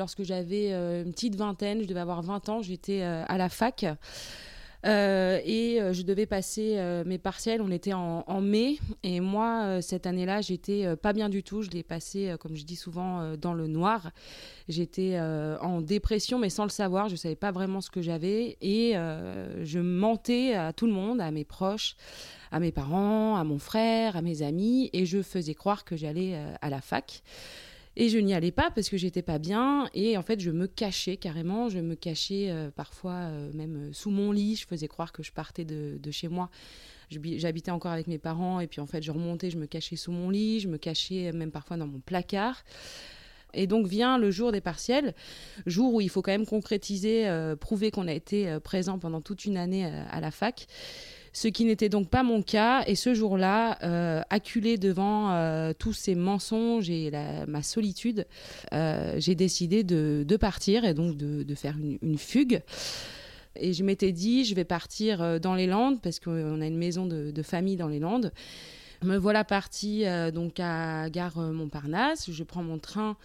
Lorsque j'avais une petite vingtaine, je devais avoir 20 ans, j'étais à la fac. Euh, et euh, je devais passer euh, mes partiels. On était en, mai. Et moi, cette année-là, j'étais pas bien du tout. Je l'ai passé, comme je dis souvent, dans le noir. J'étais en dépression, mais sans le savoir. Je savais pas vraiment ce que j'avais. Et je mentais à tout le monde, à mes proches, à mes parents, à mon frère, à mes amis. Et je faisais croire que j'allais à la fac. Et je n'y allais pas parce que j'étais pas bien. Et en fait, je me cachais carrément. Je me cachais euh, parfois euh, même euh, sous mon lit. Je faisais croire que je partais de, de chez moi. J'habitais encore avec mes parents. Et puis en fait, je remontais, je me cachais sous mon lit. Je me cachais même parfois dans mon placard. Et donc vient le jour des partiels, jour où il faut quand même concrétiser, prouver qu'on a été présent pendant toute une année à la fac ce qui n'était donc pas mon cas. Et ce jour-là, euh, acculé devant euh, tous ces mensonges et ma solitude, euh, j'ai décidé de, partir et donc de, faire une, fugue. Et je m'étais dit, je vais partir dans les Landes parce qu'on a une maison de famille dans les Landes. Me voilà partie euh, donc à gare euh, Montparnasse. Je prends mon train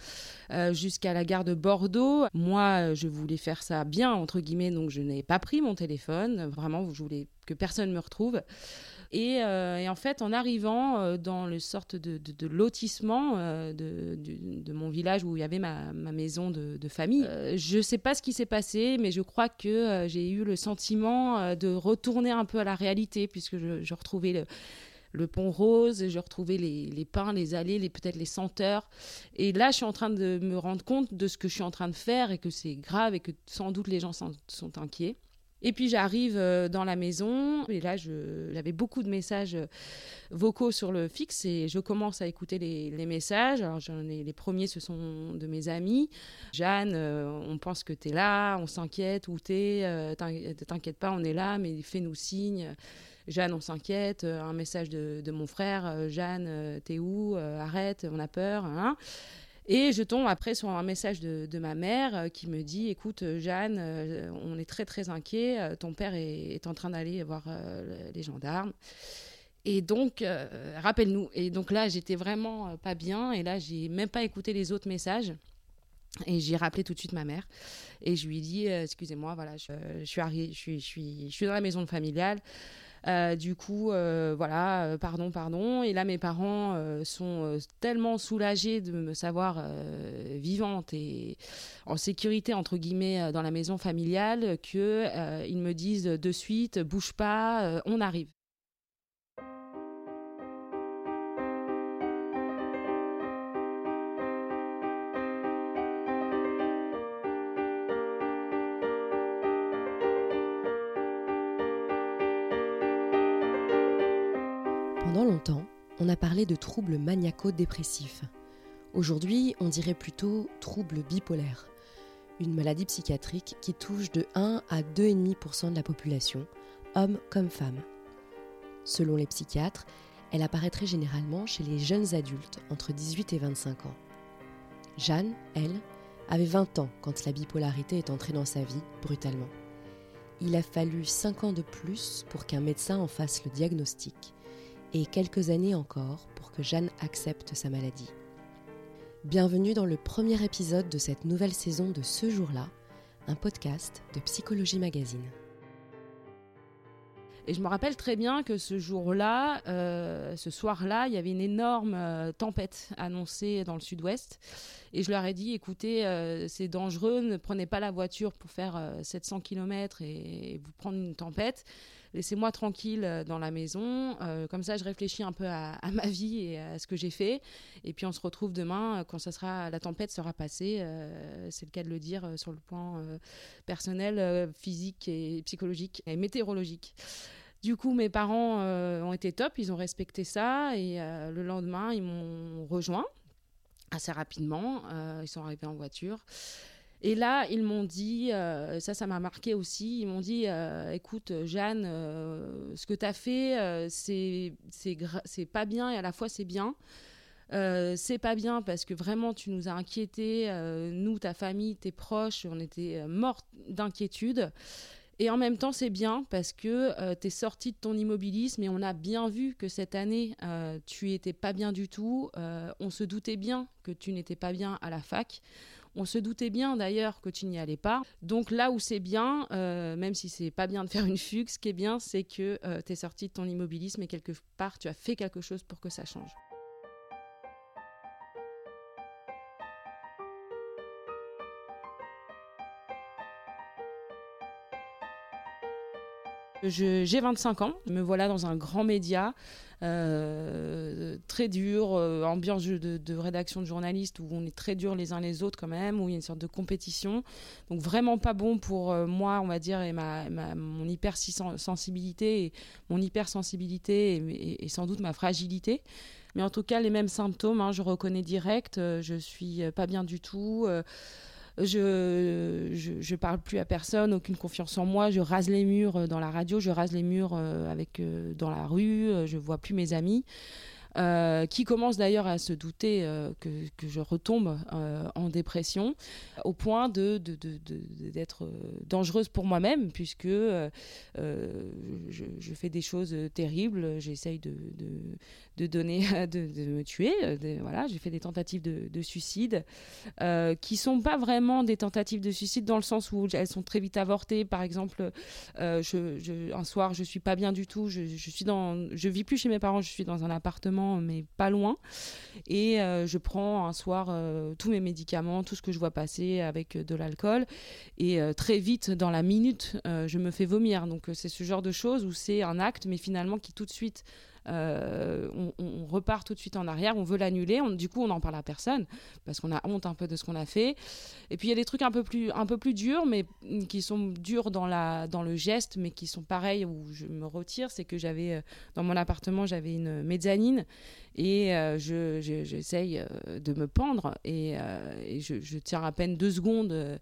euh, jusqu'à la gare de Bordeaux. Moi, je voulais faire ça bien entre guillemets, donc je n'ai pas pris mon téléphone. Vraiment, je voulais que personne me retrouve. Et, en fait, en arrivant dans le sorte de, lotissement de, mon village où il y avait ma, maison de, famille, je ne sais pas ce qui s'est passé, mais je crois que j'ai eu le sentiment de retourner un peu à la réalité puisque je, je retrouvais le le pont rose, je retrouvais les, pins, les allées, peut-être les senteurs. Et là, je suis en train de me rendre compte de ce que je suis en train de faire et que c'est grave et que sans doute les gens sont, inquiets. Et puis j'arrive euh, dans la maison et là j'avais beaucoup de messages euh, vocaux sur le fixe et je commence à écouter les, messages. Alors les premiers ce sont de mes amis. Jeanne, euh, on pense que tu es là, on s'inquiète où t'es, t'inquiète pas, on est là, mais fais-nous signe. Jeanne, on s'inquiète. Euh, un message de, mon frère, euh, Jeanne, euh, t'es où Arrête, on a peur. Hein. et je tombe après sur un message de, ma mère qui me dit Écoute, Jeanne, on est très très inquiet. Ton père est, en train d'aller voir les gendarmes. Et donc, rappelle-nous. Et donc là, j'étais vraiment pas bien. Et là, j'ai même pas écouté les autres messages. Et j'ai rappelé tout de suite ma mère et je lui ai dit excusez-moi voilà je, suis je suis, je suis je suis dans la maison familiale du coup, euh, voilà, euh, pardon, pardon. Et là, mes parents sont tellement soulagés de me savoir vivante et en sécurité, entre guillemets, dans la maison familiale, qu'ils me disent de suite, bouge pas, on arrive. Longtemps, on a parlé de troubles maniaco-dépressifs. Aujourd'hui, on dirait plutôt troubles bipolaires, une maladie psychiatrique qui touche de 1 à 2,5% de la population, hommes comme femmes. Selon les psychiatres, elle apparaîtrait généralement chez les jeunes adultes entre 18 et 25 ans. Jeanne, elle, avait 20 ans quand la bipolarité est entrée dans sa vie brutalement. Il a fallu 5 ans de plus pour qu'un médecin en fasse le diagnostic et quelques années encore pour que Jeanne accepte sa maladie. Bienvenue dans le premier épisode de cette nouvelle saison de Ce jour-là, un podcast de Psychologie Magazine. Et je me rappelle très bien que ce jour-là, euh, ce soir-là, il y avait une énorme euh, tempête annoncée dans le sud-ouest. Et je leur ai dit, écoutez, euh, c'est dangereux, ne prenez pas la voiture pour faire 700 km et, vous prendre une tempête. Laissez-moi tranquille dans la maison. comme ça, je réfléchis un peu à, ma vie et à ce que j'ai fait. Et puis on se retrouve demain quand ça sera, la tempête sera passée. c'est le cas de le dire sur le plan personnel, physique et psychologique et météorologique. Du coup, mes parents euh, ont été top, ils ont respecté ça et euh, le lendemain, ils m'ont rejoint assez rapidement. Euh, ils sont arrivés en voiture. Et là, ils m'ont dit, ça, ça m'a marqué aussi, ils m'ont dit, écoute, Jeanne, ce que tu as fait, c'est c'est pas bien et à la fois c'est bien. c'est pas bien parce que vraiment tu nous as inquiétés, nous, ta famille, tes proches, on était morts d'inquiétude. Et en même temps, c'est bien parce que euh, tu es sorti de ton immobilisme et on a bien vu que cette année, euh, tu étais pas bien du tout. Euh, on se doutait bien que tu n'étais pas bien à la fac. On se doutait bien d'ailleurs que tu n'y allais pas. Donc là où c'est bien, même si c'est pas bien de faire une fugue, ce qui est bien, c'est que tu es sorti de ton immobilisme et quelque part tu as fait quelque chose pour que ça change. J'ai 25 ans, me voilà dans un grand média, euh, très dur, euh, ambiance de, rédaction de journalistes où on est très dur les uns les autres quand même, où il y a une sorte de compétition. Donc vraiment pas bon pour euh, moi, on va dire, et ma, mon hypersensibilité, mon hypersensibilité et, sans doute ma fragilité. Mais en tout cas, les mêmes symptômes, hein, je reconnais direct, je suis pas bien du tout je, je, parle plus à personne, aucune confiance en moi, je rase les murs euh, dans la radio, je rase les murs euh, avec, euh, dans la rue, je vois plus mes amis. Qui commence d'ailleurs à se douter que, que, je retombe en dépression, au point d'être dangereuse pour moi-même, puisque je, fais des choses terribles, j'essaye de, donner, de, me tuer. Euh, voilà, j'ai fait des tentatives de, de suicide euh, qui sont pas vraiment des tentatives de suicide dans le sens où elles sont très vite avortées. Par exemple, euh, un soir, je suis pas bien du tout. Je, je, suis dans, je vis plus chez mes parents. Je suis dans un appartement, mais pas loin. Et euh, je prends un soir tous mes médicaments, tout ce que je vois passer avec de l'alcool. Et très vite, dans la minute, je me fais vomir. Donc c'est ce genre de choses où c'est un acte, mais finalement qui tout de suite euh, on, repart tout de suite en arrière, on veut l'annuler, du coup on n'en parle à personne parce qu'on a honte un peu de ce qu'on a fait. Et puis il y a des trucs un peu plus, un peu plus durs, mais qui sont durs dans, la, dans le geste, mais qui sont pareils où je me retire, c'est que j'avais euh, dans mon appartement j'avais une mezzanine et euh, je, j'essaye euh, de me pendre et, euh, je, tiens à peine deux secondes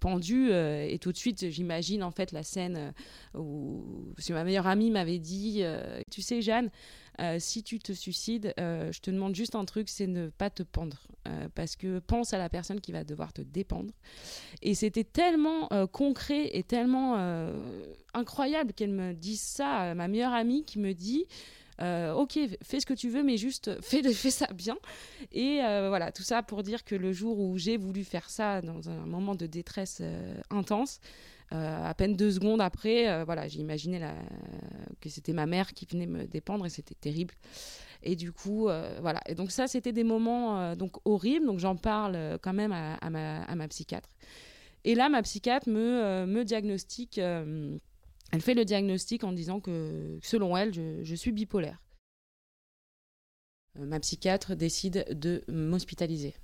pendu et tout de suite j'imagine en fait la scène où parce ma meilleure amie m'avait dit tu sais Jeanne si tu te suicides, je te demande juste un truc, c'est ne pas te pendre. parce que pense à la personne qui va devoir te dépendre. Et c'était tellement concret et tellement incroyable qu'elle me dise ça, ma meilleure amie qui me dit euh, ok, fais ce que tu veux, mais juste fais, ça bien. Et euh, voilà, tout ça pour dire que le jour où j'ai voulu faire ça dans un moment de détresse euh, intense, à peine deux secondes après, voilà, j'ai imaginé que c'était ma mère qui venait me dépendre et c'était terrible. Et du coup, voilà. Et donc ça, c'était des moments donc horribles. Donc j'en parle quand même à, ma, psychiatre. Et là, ma psychiatre me, me diagnostique elle fait le diagnostic en disant que, selon elle, je, suis bipolaire. Euh, ma psychiatre décide de m'hospitaliser.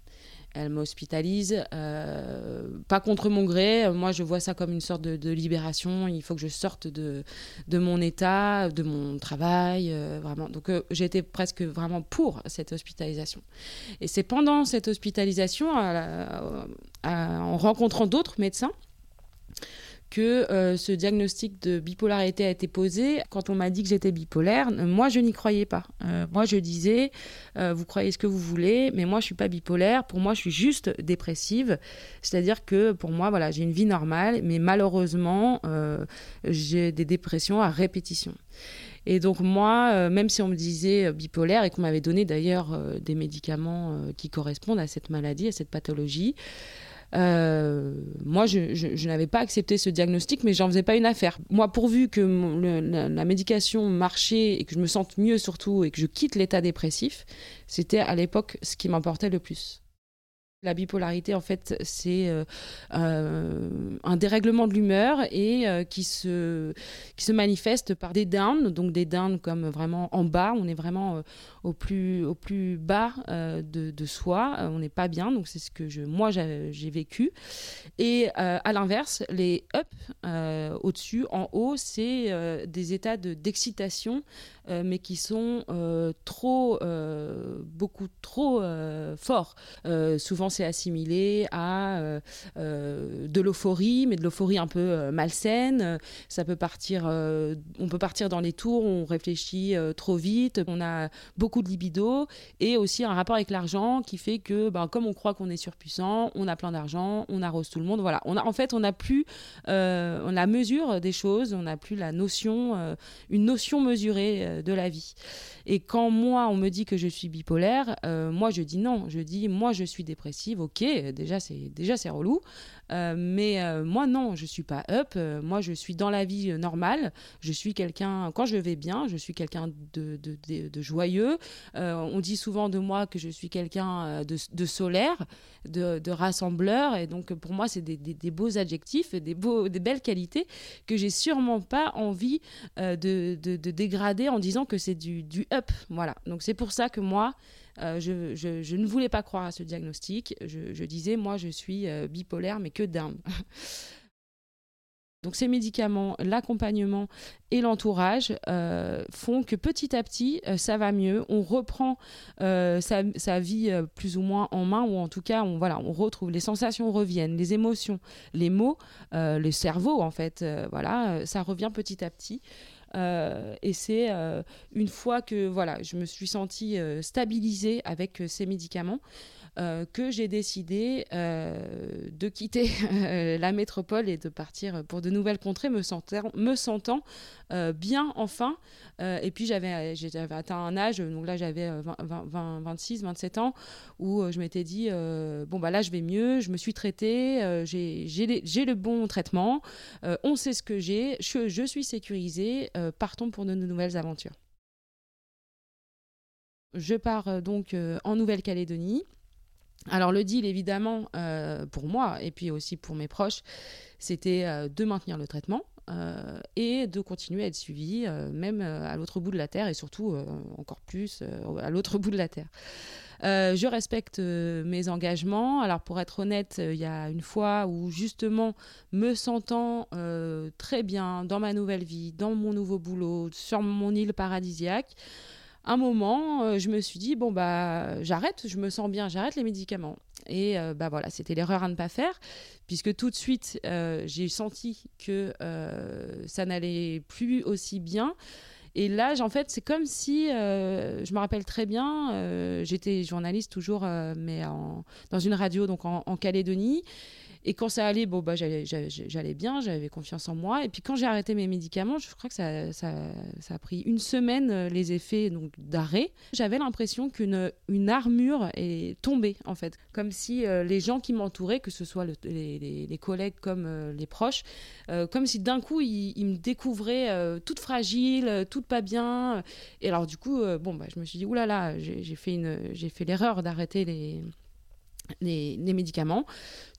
Elle m'hospitalise, euh, pas contre mon gré. Moi, je vois ça comme une sorte de, libération. Il faut que je sorte de, de mon état, de mon travail, euh, vraiment. Donc, j'étais presque vraiment pour cette hospitalisation. Et c'est pendant cette hospitalisation, en rencontrant d'autres médecins, que euh, ce diagnostic de bipolarité a été posé. Quand on m'a dit que j'étais bipolaire, euh, moi je n'y croyais pas. Euh, moi je disais, vous croyez ce que vous voulez, mais moi je suis pas bipolaire. Pour moi je suis juste dépressive. C'est-à-dire que pour moi voilà j'ai une vie normale, mais malheureusement j'ai des dépressions à répétition. Et donc moi, même si on me disait bipolaire et qu'on m'avait donné d'ailleurs des médicaments qui correspondent à cette maladie, à cette pathologie, euh, moi, je, n'avais pas accepté ce diagnostic, mais j'en faisais pas une affaire. Moi, pourvu que la, médication marchait et que je me sente mieux surtout et que je quitte l'état dépressif, c'était à l'époque ce qui m'importait le plus. La bipolarité, en fait, c'est euh, euh, un dérèglement de l'humeur et euh, qui, se, manifeste par des downs, donc des downs comme vraiment en bas, on est vraiment au, plus, bas de, soi, on n'est pas bien, donc c'est ce que moi j'ai vécu. Et à l'inverse, les up, au-dessus, en haut, c'est des états d'excitation, mais qui sont trop, beaucoup trop forts. souvent, c'est assimilé à euh, euh, de l'euphorie, mais de l'euphorie un peu euh, malsaine. Ça peut partir, on peut partir dans les tours, on réfléchit trop vite, on a beaucoup de libido et aussi un rapport avec l'argent qui fait que, ben, comme on croit qu'on est surpuissant, on a plein d'argent, on arrose tout le monde. Voilà, on a, en fait, on n'a plus on la mesure des choses, on n'a plus la notion, une notion mesurée de la vie. Et quand moi, on me dit que je suis bipolaire, moi, je dis non. Je dis, moi, je suis dépressive ok, déjà c'est déjà c'est relou, euh, mais euh, moi non, je suis pas up, euh, moi je suis dans la vie normale, je suis quelqu'un, quand je vais bien, je suis quelqu'un de, de, de, joyeux, on dit souvent de moi que je suis quelqu'un de, solaire, de, rassembleur, et donc pour moi c'est des, des, beaux adjectifs, des, beaux, des belles qualités que j'ai sûrement pas envie de, dégrader en disant que c'est du, du up, voilà. Donc c'est pour ça que moi, euh, je, ne voulais pas croire à ce diagnostic. Je, disais, moi, je suis euh, bipolaire, mais que d'âme. Donc ces médicaments, l'accompagnement et l'entourage euh, font que petit à petit, ça va mieux. On reprend sa, vie plus ou moins en main, ou en tout cas, on, voilà, on retrouve les sensations reviennent, les émotions, les mots, le cerveau en fait. voilà, ça revient petit à petit. Euh, et c'est euh, une fois que voilà, je me suis sentie euh, stabilisée avec ces médicaments. Que j'ai décidé de quitter la métropole et de partir pour de nouvelles contrées, me sentant, bien enfin. et puis j'avais, atteint un âge, donc là j'avais 26, 27 ans, où je m'étais dit, bon bah là je vais mieux, je me suis traitée, j'ai, le bon traitement, on sait ce que j'ai, je, je suis sécurisée, euh, partons pour de, nouvelles aventures. Je pars euh, donc euh, en Nouvelle-Calédonie. Alors le deal, évidemment, pour moi et puis aussi pour mes proches, c'était de maintenir le traitement et de continuer à être suivi, même à l'autre bout de la Terre et surtout encore plus à l'autre bout de la Terre. Euh, je respecte euh, mes engagements. Alors pour être honnête, euh, il y a une fois où justement me sentant très bien dans ma nouvelle vie, dans mon nouveau boulot, sur mon île paradisiaque, un moment, je me suis dit bon bah j'arrête, je me sens bien, j'arrête les médicaments. Et bah voilà, c'était l'erreur à ne pas faire, puisque tout de suite j'ai senti que ça n'allait plus aussi bien. Et là, en fait, c'est comme si, euh, je me rappelle très bien, euh, j'étais journaliste toujours, euh, mais dans une radio donc en Calédonie. Et quand ça allait, bon, bah, j'allais bien, j'avais confiance en moi. Et puis quand j'ai arrêté mes médicaments, je crois que ça, ça, a pris une semaine, euh, les effets d'arrêt. J'avais l'impression qu'une une armure est tombée, en fait. Comme si euh, les gens qui m'entouraient, que ce soit les, collègues comme euh, les proches, comme si d'un coup, ils, me découvraient toute fragile, toute pas bien. Et alors, du coup, bon, bah, je me suis dit, oulala, j'ai fait l'erreur d'arrêter les les, médicaments.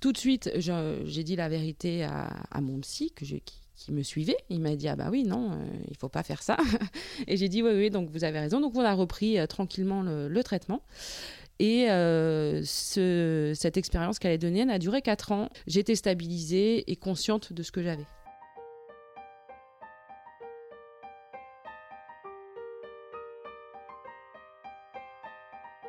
Tout de suite, j'ai dit la vérité à, mon psy qui, me suivait. Il m'a dit ah bah oui non, il euh, il faut pas faire ça. et j'ai dit oui oui donc vous avez raison. Donc on a repris euh, tranquillement le, traitement. Et euh, cette expérience calédonienne a duré 4 ans. J'étais stabilisée et consciente de ce que j'avais.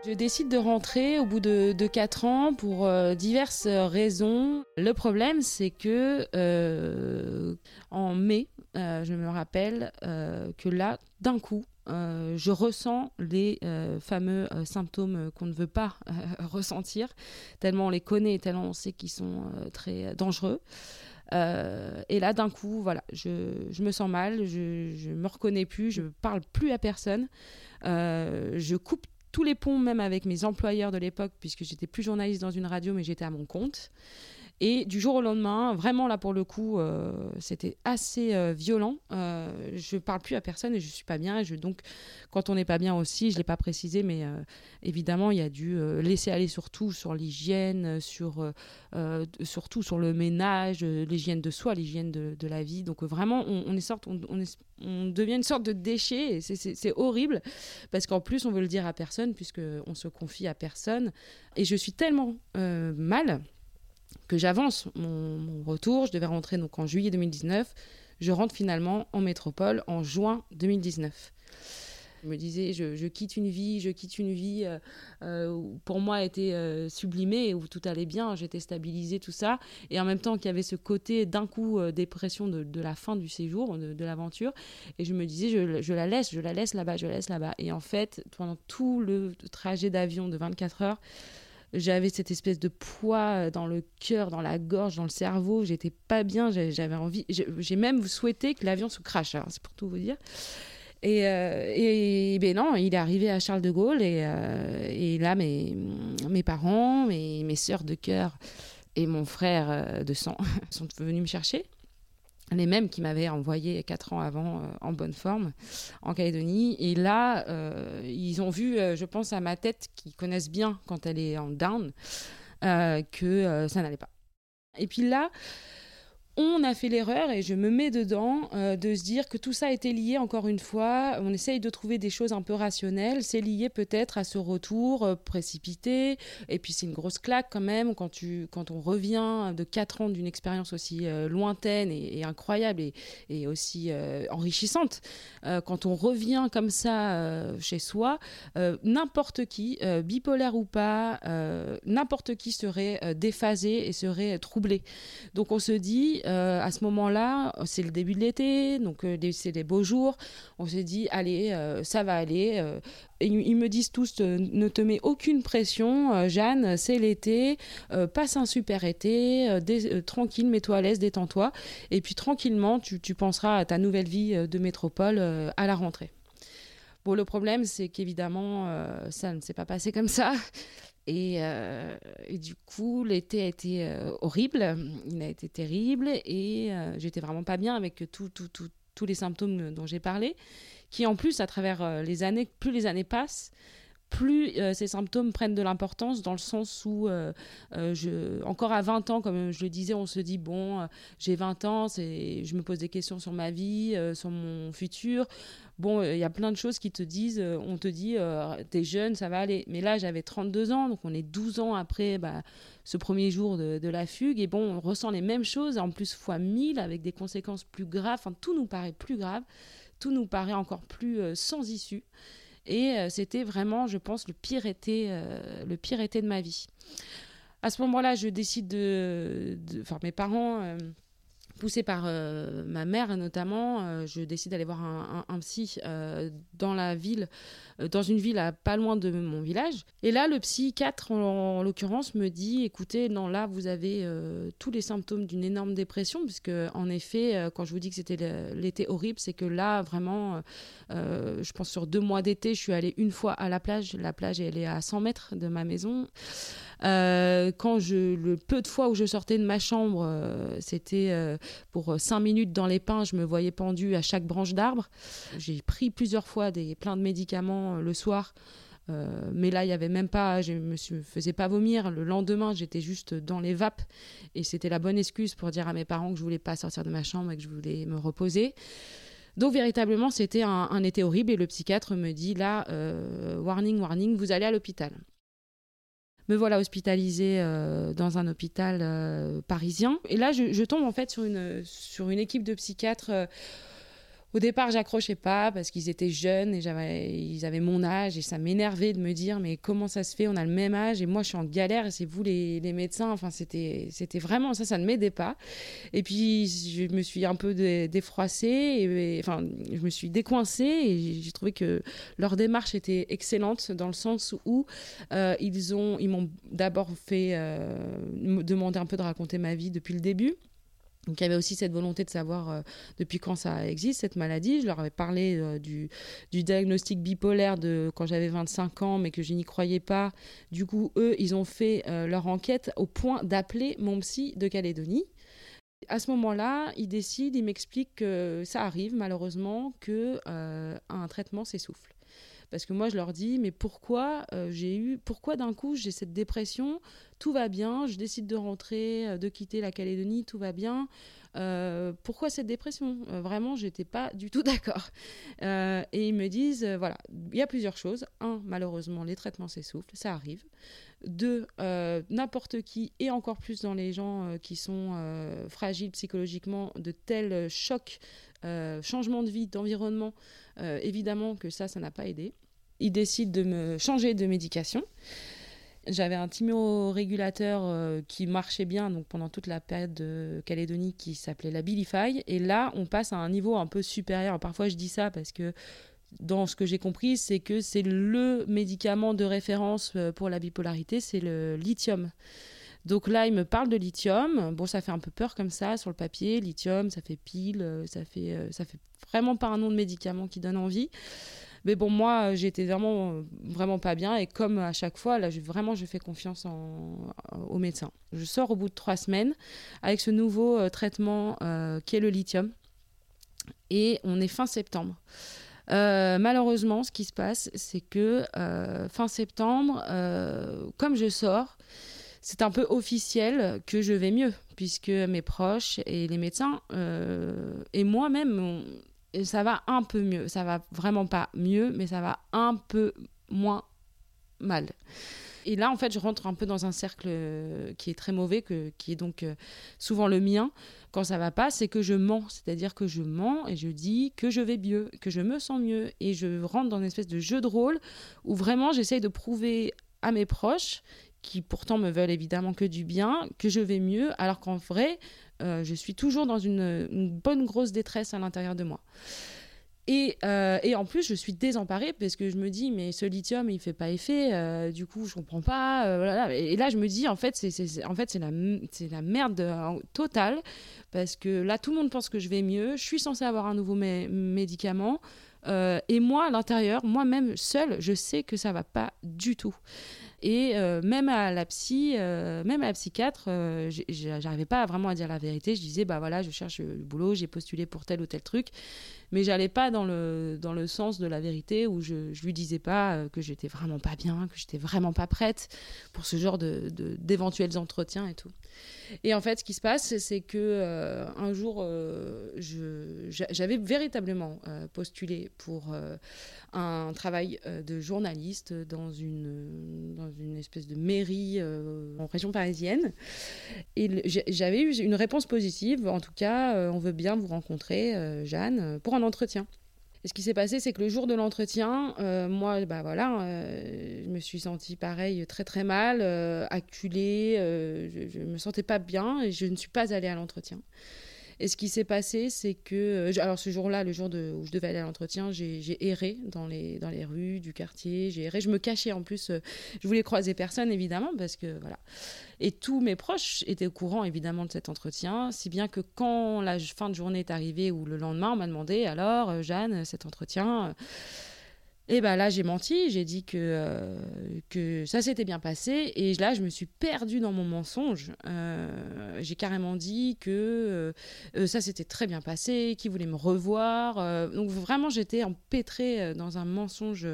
Je décide de rentrer au bout de, de 4 ans pour euh, diverses raisons. Le problème, c'est que euh, en mai, euh, je me rappelle que là, d'un coup, je ressens les fameux symptômes qu'on ne veut pas ressentir, tellement on les connaît, tellement on sait qu'ils sont très dangereux. et là, d'un coup, voilà, je, je, me sens mal, je ne me reconnais plus, je parle plus à personne, je coupe tous les ponts, même avec mes employeurs de l'époque, puisque j'étais plus journaliste dans une radio, mais j'étais à mon compte. Et du jour au lendemain, vraiment là pour le coup, euh, c'était assez euh, violent. Euh, je parle plus à personne et je suis pas bien. Je, donc, quand on n'est pas bien aussi, je l'ai pas précisé, mais euh, évidemment, il y a dû laisser aller surtout sur l'hygiène, sur surtout sur le ménage, l'hygiène de soi, l'hygiène de, la vie. Donc vraiment, on, est sorte, on, devient une sorte de déchet. C'est horrible parce qu'en plus, on veut le dire à personne puisque on se confie à personne. Et je suis tellement mal que j'avance mon, retour. Je devais rentrer donc en juillet 2019. Je rentre finalement en métropole en juin 2019. Je me disais, je, quitte une vie, je quitte une vie euh, euh, où pour moi était euh, sublimée, où tout allait bien, j'étais stabilisée, tout ça. Et en même temps qu'il y avait ce côté d'un coup dépression de, la fin du séjour, de, de l'aventure. Et je me disais, je, je, la laisse, je la laisse là-bas, je la laisse là-bas. Et en fait, pendant tout le trajet d'avion de 24 heures, j'avais cette espèce de poids dans le cœur, dans la gorge, dans le cerveau. J'étais pas bien. J'avais envie. J'ai même souhaité que l'avion se crache. Hein, c'est pour tout vous dire. Et, et, ben non, il est arrivé à Charles de Gaulle et, et là, mes, mes parents, mes, mes sœurs de cœur et mon frère de sang sont venus me chercher les mêmes qui m'avaient envoyé quatre ans avant en bonne forme en Calédonie. Et là, ils ont vu, je pense à ma tête, qu'ils connaissent bien quand elle est en down, que ça n'allait pas. Et puis là, on a fait l'erreur, et je me mets dedans, euh, de se dire que tout ça était lié, encore une fois, on essaye de trouver des choses un peu rationnelles, c'est lié peut-être à ce retour euh, précipité, et puis c'est une grosse claque quand même, quand, tu, quand on revient de 4 ans d'une expérience aussi euh, lointaine et, incroyable et, et aussi enrichissante, quand on revient comme ça chez soi, n'importe qui, bipolaire ou pas, n'importe qui serait déphasé et serait troublé. Donc on se dit, euh, à ce moment-là, c'est le début de l'été, donc euh, c'est des beaux jours. On s'est dit, allez, euh, ça va aller. Ils me disent tous, ne te mets aucune pression, Jeanne, c'est l'été, passe un super été, tranquille, mets-toi à l'aise, détends-toi. Et puis tranquillement, tu, tu, penseras à ta nouvelle vie de métropole à la rentrée. Bon, le problème, c'est qu'évidemment, ça ne s'est pas passé comme ça. Euh, et, du coup, l'été a été euh, horrible, il a été terrible, et euh, j'étais vraiment pas bien avec tous les symptômes dont j'ai parlé, qui en plus, à travers les années, plus les années passent, plus ces symptômes prennent de l'importance dans le sens où, je, encore à 20 ans, comme je le disais, on se dit, bon, j'ai 20 ans, je me pose des questions sur ma vie, sur mon futur. Bon, il y a plein de choses qui te disent, euh, on te dit, euh, t'es jeune, ça va aller. Mais là, j'avais 32 ans, donc on est 12 ans après bah, ce premier jour de, la fugue. Et bon, on ressent les mêmes choses, en plus fois 1000, avec des conséquences plus graves. Enfin, tout nous paraît plus grave, tout nous paraît encore plus euh, sans issue. Et c'était vraiment, je pense, le pire été, le pire été de ma vie. À ce moment-là, je décide de, enfin, mes parents poussée par euh, ma mère notamment, euh, je décide d'aller voir un, psy euh, dans la ville, dans une ville à pas loin de mon village. Et là, le psychiatre, en, l'occurrence, me dit écoutez, non, là, vous avez tous les symptômes d'une énorme dépression, puisque en effet, quand je vous dis que c'était l'été horrible, c'est que là, vraiment, je pense sur deux mois d'été, je suis allée une fois à la plage. La plage, elle est à 100 mètres de ma maison. Euh, quand je, le peu de fois où je sortais de ma chambre, euh, c'était euh, pour cinq minutes dans les pins, je me voyais pendue à chaque branche d'arbre. J'ai pris plusieurs fois des, plein de médicaments le soir. mais là, il n'y avait même pas, je me faisais pas vomir. Le lendemain, j'étais juste dans les vapes et c'était la bonne excuse pour dire à mes parents que je voulais pas sortir de ma chambre et que je voulais me reposer. Donc véritablement, c'était un, été horrible et le psychiatre me dit là, warning, warning, vous allez à l'hôpital me voilà hospitalisée euh, dans un hôpital euh, parisien. Et là, je, tombe en fait sur une, sur une équipe de psychiatres euh, au départ, j'accrochais pas parce qu'ils étaient jeunes et ils avaient mon âge et ça m'énervait de me dire mais comment ça se fait? On a le même âge et moi je suis en galère et c'est vous les, médecins. Enfin, c'était, c'était vraiment ça, ça ne m'aidait pas. Et puis je me suis un peu défroissée et, enfin, je me suis décoincée et j'ai trouvé que leur démarche était excellente dans le sens où euh, ils ont, ils m'ont d'abord fait euh, demander un peu de raconter ma vie depuis le début. Donc il y avait aussi cette volonté de savoir euh, depuis quand ça existe, cette maladie. Je leur avais parlé euh, du, diagnostic bipolaire de quand j'avais 25 ans, mais que je n'y croyais pas. Du coup, eux, ils ont fait euh, leur enquête au point d'appeler mon psy de Calédonie. À ce moment-là, ils décident, ils m'expliquent que ça arrive malheureusement que un traitement s'essouffle. Parce que moi, je leur dis, mais pourquoi euh, j'ai eu, pourquoi d'un coup j'ai cette dépression Tout va bien, je décide de rentrer, euh, de quitter la Calédonie, tout va bien. Euh, pourquoi cette dépression? Vraiment, j'étais pas du tout d'accord. et ils me disent, voilà, il y a plusieurs choses. Un, malheureusement, les traitements s'essoufflent, ça arrive. Deux, n'importe qui, et encore plus dans les gens qui sont fragiles psychologiquement, de tels chocs, changements de vie, d'environnement, évidemment que ça, ça n'a pas aidé il décide de me changer de médication. J'avais un thymorégulateur euh, qui marchait bien donc pendant toute la période de Calédonie qui s'appelait la Bilify. Et là, on passe à un niveau un peu supérieur. parfois, je dis ça parce que dans ce que j'ai compris, c'est que c'est le médicament de référence euh, pour la bipolarité, c'est le lithium. Donc là, il me parle de lithium. Bon, ça fait un peu peur comme ça sur le papier. Lithium, ça fait pile, ça fait, ça fait vraiment pas un nom de médicament qui donne envie. Mais bon, moi, j'étais vraiment, vraiment pas bien. Et comme à chaque fois, là, vraiment, je fais confiance en, au médecin. Je sors au bout de trois semaines avec ce nouveau euh, traitement euh, qui est le lithium. Et on est fin septembre. Euh, malheureusement, ce qui se passe, c'est que fin septembre, comme je sors, c'est un peu officiel que je vais mieux, puisque mes proches et les médecins et moi-même, ça va un peu mieux. Ça va vraiment pas mieux, mais ça va un peu moins mal. Et là, en fait, je rentre un peu dans un cercle euh, qui est très mauvais, que, qui est donc euh, souvent le mien. Quand ça va pas, c'est que je mens. C'est-à-dire que je mens et je dis que je vais mieux, que je me sens mieux. Et je rentre dans une espèce de jeu de rôle où vraiment j'essaye de prouver à mes proches, qui pourtant me veulent évidemment que du bien, que je vais mieux, alors qu'en vrai, euh, je suis toujours dans une, bonne grosse détresse à l'intérieur de moi. Et, euh, et, en plus, je suis désemparée parce que je me dis, mais ce lithium, il fait pas effet, euh, du coup, je comprends pas. voilà. Et, là, je me dis, en fait, c'est en fait, la, la merde totale parce que là, tout le monde pense que je vais mieux. Je suis censée avoir un nouveau médicament. et moi, à l'intérieur, moi-même, seule, je sais que ça va pas du tout. Et euh, même à la psy, euh, même à la psychiatre, euh, j'arrivais pas vraiment à dire la vérité. Je disais, bah voilà, je cherche le boulot, j'ai postulé pour tel ou tel truc mais j'allais pas dans le, dans le sens de la vérité où je, je lui disais pas que j'étais vraiment pas bien, que j'étais vraiment pas prête pour ce genre de, d'éventuels entretiens et tout. Et en fait, ce qui se passe, c'est que euh, un jour, euh, j'avais véritablement euh, postulé pour un travail de journaliste dans une, dans une espèce de mairie en région parisienne. Et j'avais eu une réponse positive. En tout cas, on veut bien vous rencontrer, Jeanne, pour entretien. Et ce qui s'est passé, c'est que le jour de l'entretien, euh, moi, bah voilà, euh, je me suis sentie pareil, très très mal, euh, acculée, je, ne me sentais pas bien et je ne suis pas allée à l'entretien. Et ce qui s'est passé, c'est que. Euh, alors, ce jour-là, le jour où je devais aller à l'entretien, j'ai erré dans les, dans les rues du quartier. J'ai erré. Je me cachais en plus. Euh, je voulais croiser personne, évidemment, parce que. Voilà. Et tous mes proches étaient au courant, évidemment, de cet entretien. Si bien que quand la fin de journée est arrivée ou le lendemain, on m'a demandé alors, euh, Jeanne, cet entretien. Et ben là, j'ai menti, j'ai dit que, euh, que ça s'était bien passé. Et là, je me suis perdue dans mon mensonge. Euh, j'ai carrément dit que euh, ça s'était très bien passé, qu'il voulait me revoir. donc vraiment, j'étais empêtrée dans un mensonge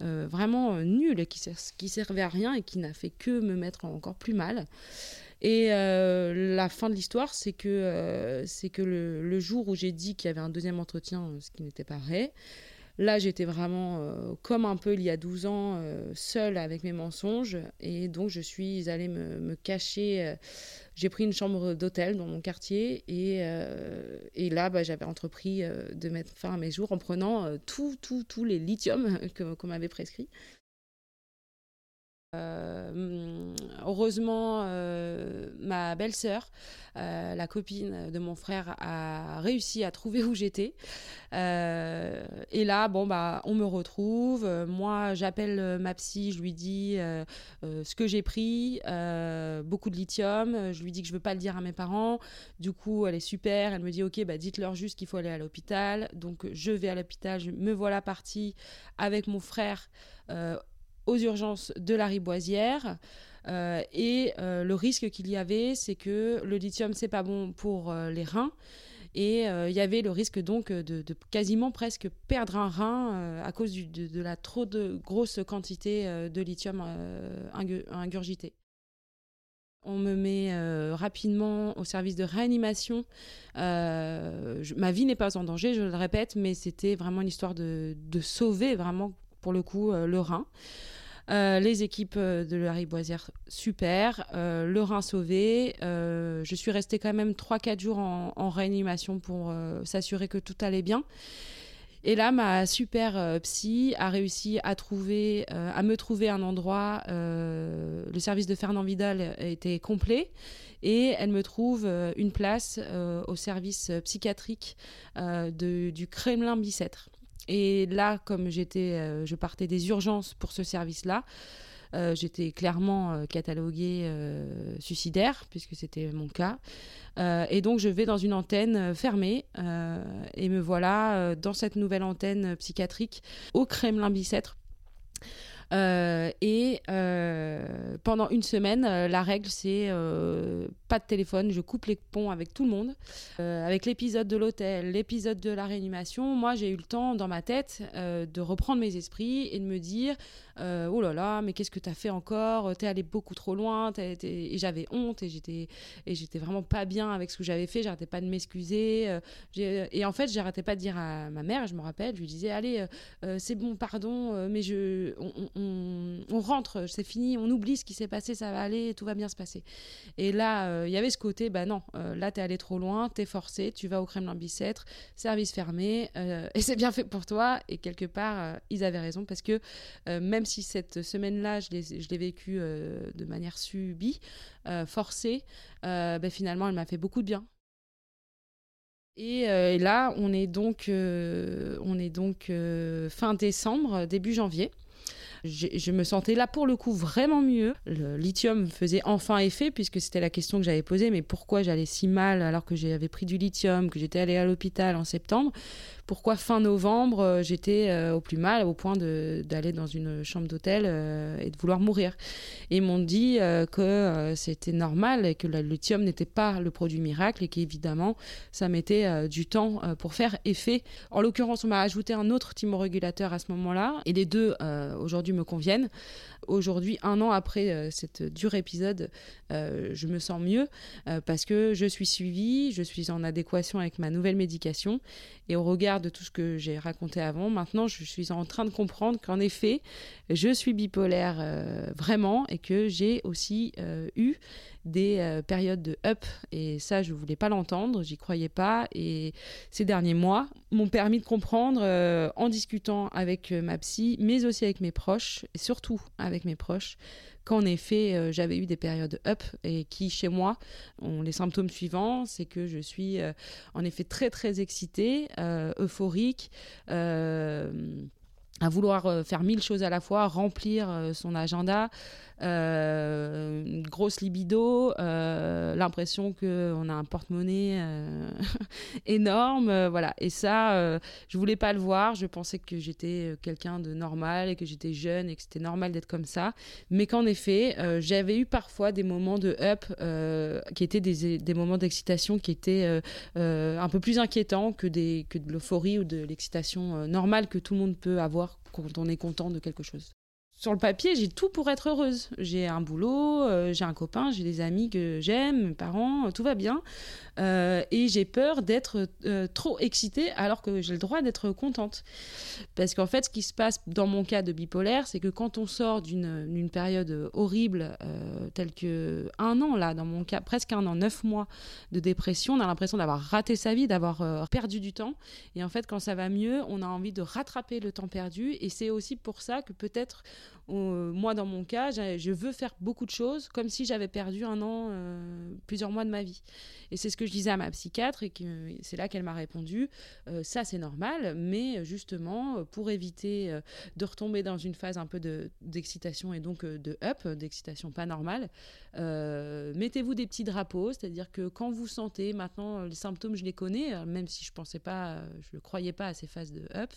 vraiment nul qui, qui servait à rien et qui n'a fait que me mettre encore plus mal. Et la fin de l'histoire, c'est que, c'est que le, le, jour où j'ai dit qu'il y avait un deuxième entretien, ce qui n'était pas vrai, Là, j'étais vraiment euh, comme un peu il y a 12 ans, euh, seule avec mes mensonges. Et donc, je suis allée me, cacher. Euh, j'ai pris une chambre d'hôtel dans mon quartier. Et, là, bah, j'avais entrepris de mettre fin à mes jours en prenant tous tout, les lithiums qu'on m'avait prescrits. Euh, heureusement, euh, ma belle-sœur, euh, la copine de mon frère, a réussi à trouver où j'étais. et là, bon, bah, on me retrouve. Moi, j'appelle ma psy, je lui dis ce que j'ai pris, beaucoup de lithium. Je lui dis que je veux pas le dire à mes parents. Du coup, elle est super. Elle me dit, ok, bah, dites-leur juste qu'il faut aller à l'hôpital. Donc, je vais à l'hôpital. Je me voilà partie avec mon frère aux urgences de la riboisière. Euh, et euh, le risque qu'il y avait, c'est que le lithium, c'est pas bon pour euh, les reins. Et il y avait le risque donc de, quasiment presque perdre un rein à cause de, la trop de grosse quantité de lithium ingurgité. On me met rapidement au service de réanimation. ma vie n'est pas en danger, je le répète, mais c'était vraiment une histoire de, de sauver vraiment pour le coup le rein. Euh, les équipes euh, de la Riboisière, super. Euh, le rein sauvé. je suis restée quand même 3-4 jours en, réanimation pour s'assurer que tout allait bien. Et là, ma super psy a réussi à trouver, à me trouver un endroit. le service de Fernand Vidal était complet et elle me trouve une place au service psychiatrique du Kremlin Bicêtre. Et là, comme j'étais, euh, je partais des urgences pour ce service-là, j'étais clairement cataloguée suicidaire, puisque c'était mon cas. et donc, je vais dans une antenne fermée et me voilà dans cette nouvelle antenne psychiatrique au Kremlin-Bicêtre euh, et euh, pendant une semaine, euh, la règle, c'est pas de téléphone, je coupe les ponts avec tout le monde. avec l'épisode de l'hôtel, l'épisode de la réanimation, moi, j'ai eu le temps dans ma tête de reprendre mes esprits et de me dire oh là là, mais qu'est-ce que tu as fait encore? T'es allé beaucoup trop loin. Et j'avais honte et j'étais, vraiment pas bien avec ce que j'avais fait. J'arrêtais pas de m'excuser. et en fait, j'arrêtais pas de dire à ma mère, je me rappelle, je lui disais allez, c'est bon, pardon, mais je, on, rentre, c'est fini, on oublie ce qui s'est passé, ça va aller, tout va bien se passer. Et là, euh, il y avait ce côté, bah non, euh, là, t'es allé trop loin, t'es forcé, tu vas au Kremlin-Bicêtre, service fermé, euh, et c'est bien fait pour toi. Et quelque part, ils avaient raison, parce que même si cette semaine-là, je l'ai vécue de manière subie, forcée, bah, finalement, elle m'a fait beaucoup de bien. Et, là, on est donc, on est donc fin décembre, début janvier je me sentais là pour le coup vraiment mieux. Le lithium faisait enfin effet puisque c'était la question que j'avais posée, mais pourquoi j'allais si mal alors que j'avais pris du lithium, que j'étais allée à l'hôpital en septembre? Pourquoi fin novembre euh, j'étais euh, au plus mal au point d'aller dans une chambre d'hôtel euh, et de vouloir mourir. Et ils m'ont dit que c'était normal et que le lithium n'était pas le produit miracle et qu'évidemment ça mettait du temps pour faire effet. En l'occurrence, on m'a ajouté un autre thymorégulateur à ce moment-là et les deux aujourd'hui me conviennent. Aujourd'hui, un an après cette dur épisode, je me sens mieux parce que je suis suivie, je suis en adéquation avec ma nouvelle médication. Et au regard de tout ce que j'ai raconté avant, maintenant je suis en train de comprendre qu'en effet, je suis bipolaire euh, vraiment et que j'ai aussi euh, eu des euh, périodes de up. Et ça je voulais pas l'entendre, j'y croyais pas. Et ces derniers mois m'ont permis de comprendre en discutant avec ma psy mais aussi avec mes proches et surtout avec mes proches qu'en effet, euh, j'avais eu des périodes up et qui, chez moi, ont les symptômes suivants. C'est que je suis euh, en effet très, très excitée, euh, euphorique à vouloir faire mille choses à la fois, remplir son agenda, euh, une grosse libido, euh, l'impression qu'on a un porte-monnaie euh, énorme, voilà. Et ça, je voulais pas le voir. Je pensais que j'étais quelqu'un de normal et que j'étais jeune et que c'était normal d'être comme ça. Mais qu'en effet, j'avais eu parfois des moments de up qui étaient des, moments d'excitation qui étaient un peu plus inquiétants que de l'euphorie ou de l'excitation normale que tout le monde peut avoir quand on est content de quelque chose sur le papier, j'ai tout pour être heureuse. J'ai un boulot, euh, j'ai un copain, j'ai des amis que j'aime, mes parents, tout va bien. Euh, et j'ai peur d'être euh, trop excitée alors que j'ai le droit d'être contente. Parce qu'en fait, ce qui se passe dans mon cas de bipolaire, c'est que quand on sort d'une période horrible, euh, telle que un an, là, dans mon cas, presque un an, neuf mois de dépression, on a l'impression d'avoir raté sa vie, d'avoir perdu du temps. Et en fait, quand ça va mieux, on a envie de rattraper le temps perdu. Et c'est aussi pour ça que peut-être, moi, dans mon cas, je veux faire beaucoup de choses comme si j'avais perdu un an, plusieurs mois de ma vie. Et c'est ce que je disais à ma psychiatre et c'est là qu'elle m'a répondu euh, ça c'est normal, mais justement euh, pour éviter euh, de retomber dans une phase un peu d'excitation et donc de up, d'excitation pas normale, mettez-vous des petits drapeaux, c'est-à-dire que quand vous sentez maintenant les symptômes, je les connais, même si je pensais pas, je ne croyais pas à ces phases de up,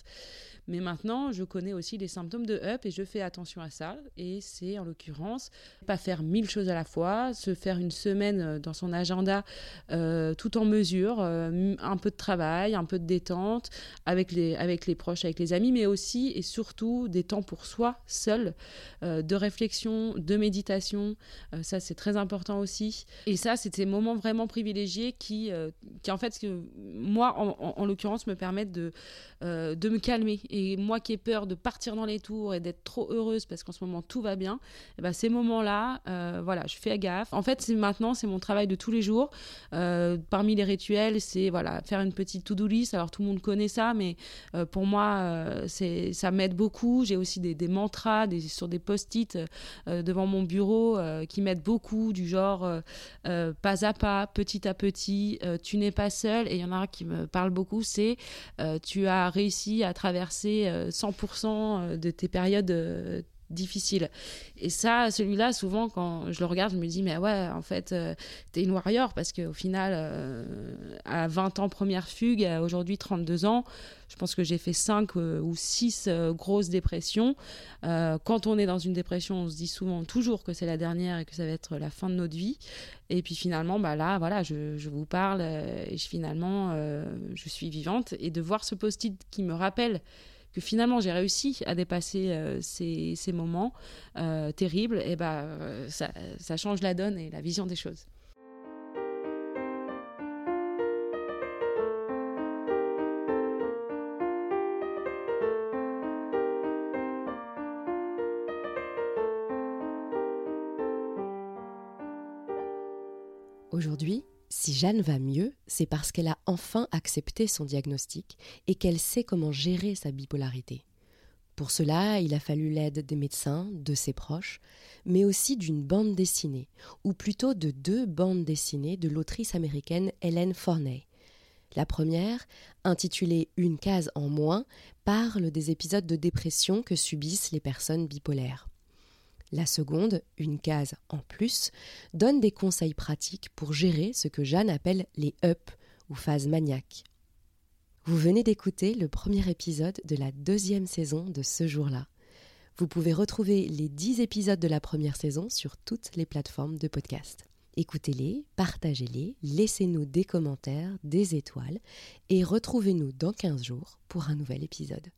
mais maintenant je connais aussi les symptômes de up et je fais attention à ça. Et c'est en l'occurrence pas faire mille choses à la fois, se faire une semaine dans son agenda euh, tout en mesure, euh, un peu de travail, un peu de détente avec les, avec les proches, avec les amis, mais aussi et surtout des temps pour soi, seul, euh, de réflexion, de méditation. ça, c'est très important aussi. Et ça, c'est ces moments vraiment privilégiés qui, qui en fait, que moi, en, l'occurrence, me permettent de, de me calmer. Et moi qui ai peur de partir dans les tours et d'être trop heureuse parce qu'en ce moment tout va bien, et eh ben, ces moments-là, voilà, je fais gaffe. En fait, maintenant, c'est mon travail de tous les jours. Euh, parmi les rituels, c'est voilà, faire une petite to-do list. Alors tout le monde connaît ça, mais euh, pour moi, euh, ça m'aide beaucoup. J'ai aussi des, des mantras des, sur des post-it devant mon bureau qui m'aident beaucoup, du genre pas à pas, petit à petit, tu n'es pas seul. Et il y en a un qui me parle beaucoup, c'est tu as réussi à traverser 100% de tes périodes difficile. Et ça, celui-là, souvent, quand je le regarde, je me dis, mais ouais, en fait, euh, t'es une warrior, parce qu'au final, euh, à 20 ans, première fugue, aujourd'hui 32 ans, je pense que j'ai fait 5 euh, ou 6 grosses dépressions. quand on est dans une dépression, on se dit souvent toujours que c'est la dernière et que ça va être la fin de notre vie. Et puis finalement, bah là, voilà, je, je vous parle et je, finalement, je suis vivante. Et de voir ce post-it qui me rappelle finalement j'ai réussi à dépasser euh, ces, moments euh, terribles, et bah, euh, ça, ça change la donne et la vision des choses. Aujourd'hui, si Jeanne va mieux, c'est parce qu'elle a enfin accepté son diagnostic et qu'elle sait comment gérer sa bipolarité. Pour cela, il a fallu l'aide des médecins, de ses proches, mais aussi d'une bande dessinée, ou plutôt de deux bandes dessinées de l'autrice américaine Hélène Forney. La première, intitulée Une case en moins, parle des épisodes de dépression que subissent les personnes bipolaires. La seconde, une case en plus, donne des conseils pratiques pour gérer ce que Jeanne appelle les up ou phases maniaques. Vous venez d'écouter le premier épisode de la deuxième saison de ce jour-là. Vous pouvez retrouver les dix épisodes de la première saison sur toutes les plateformes de podcast. Écoutez-les, partagez-les, laissez-nous des commentaires, des étoiles et retrouvez-nous dans 15 jours pour un nouvel épisode.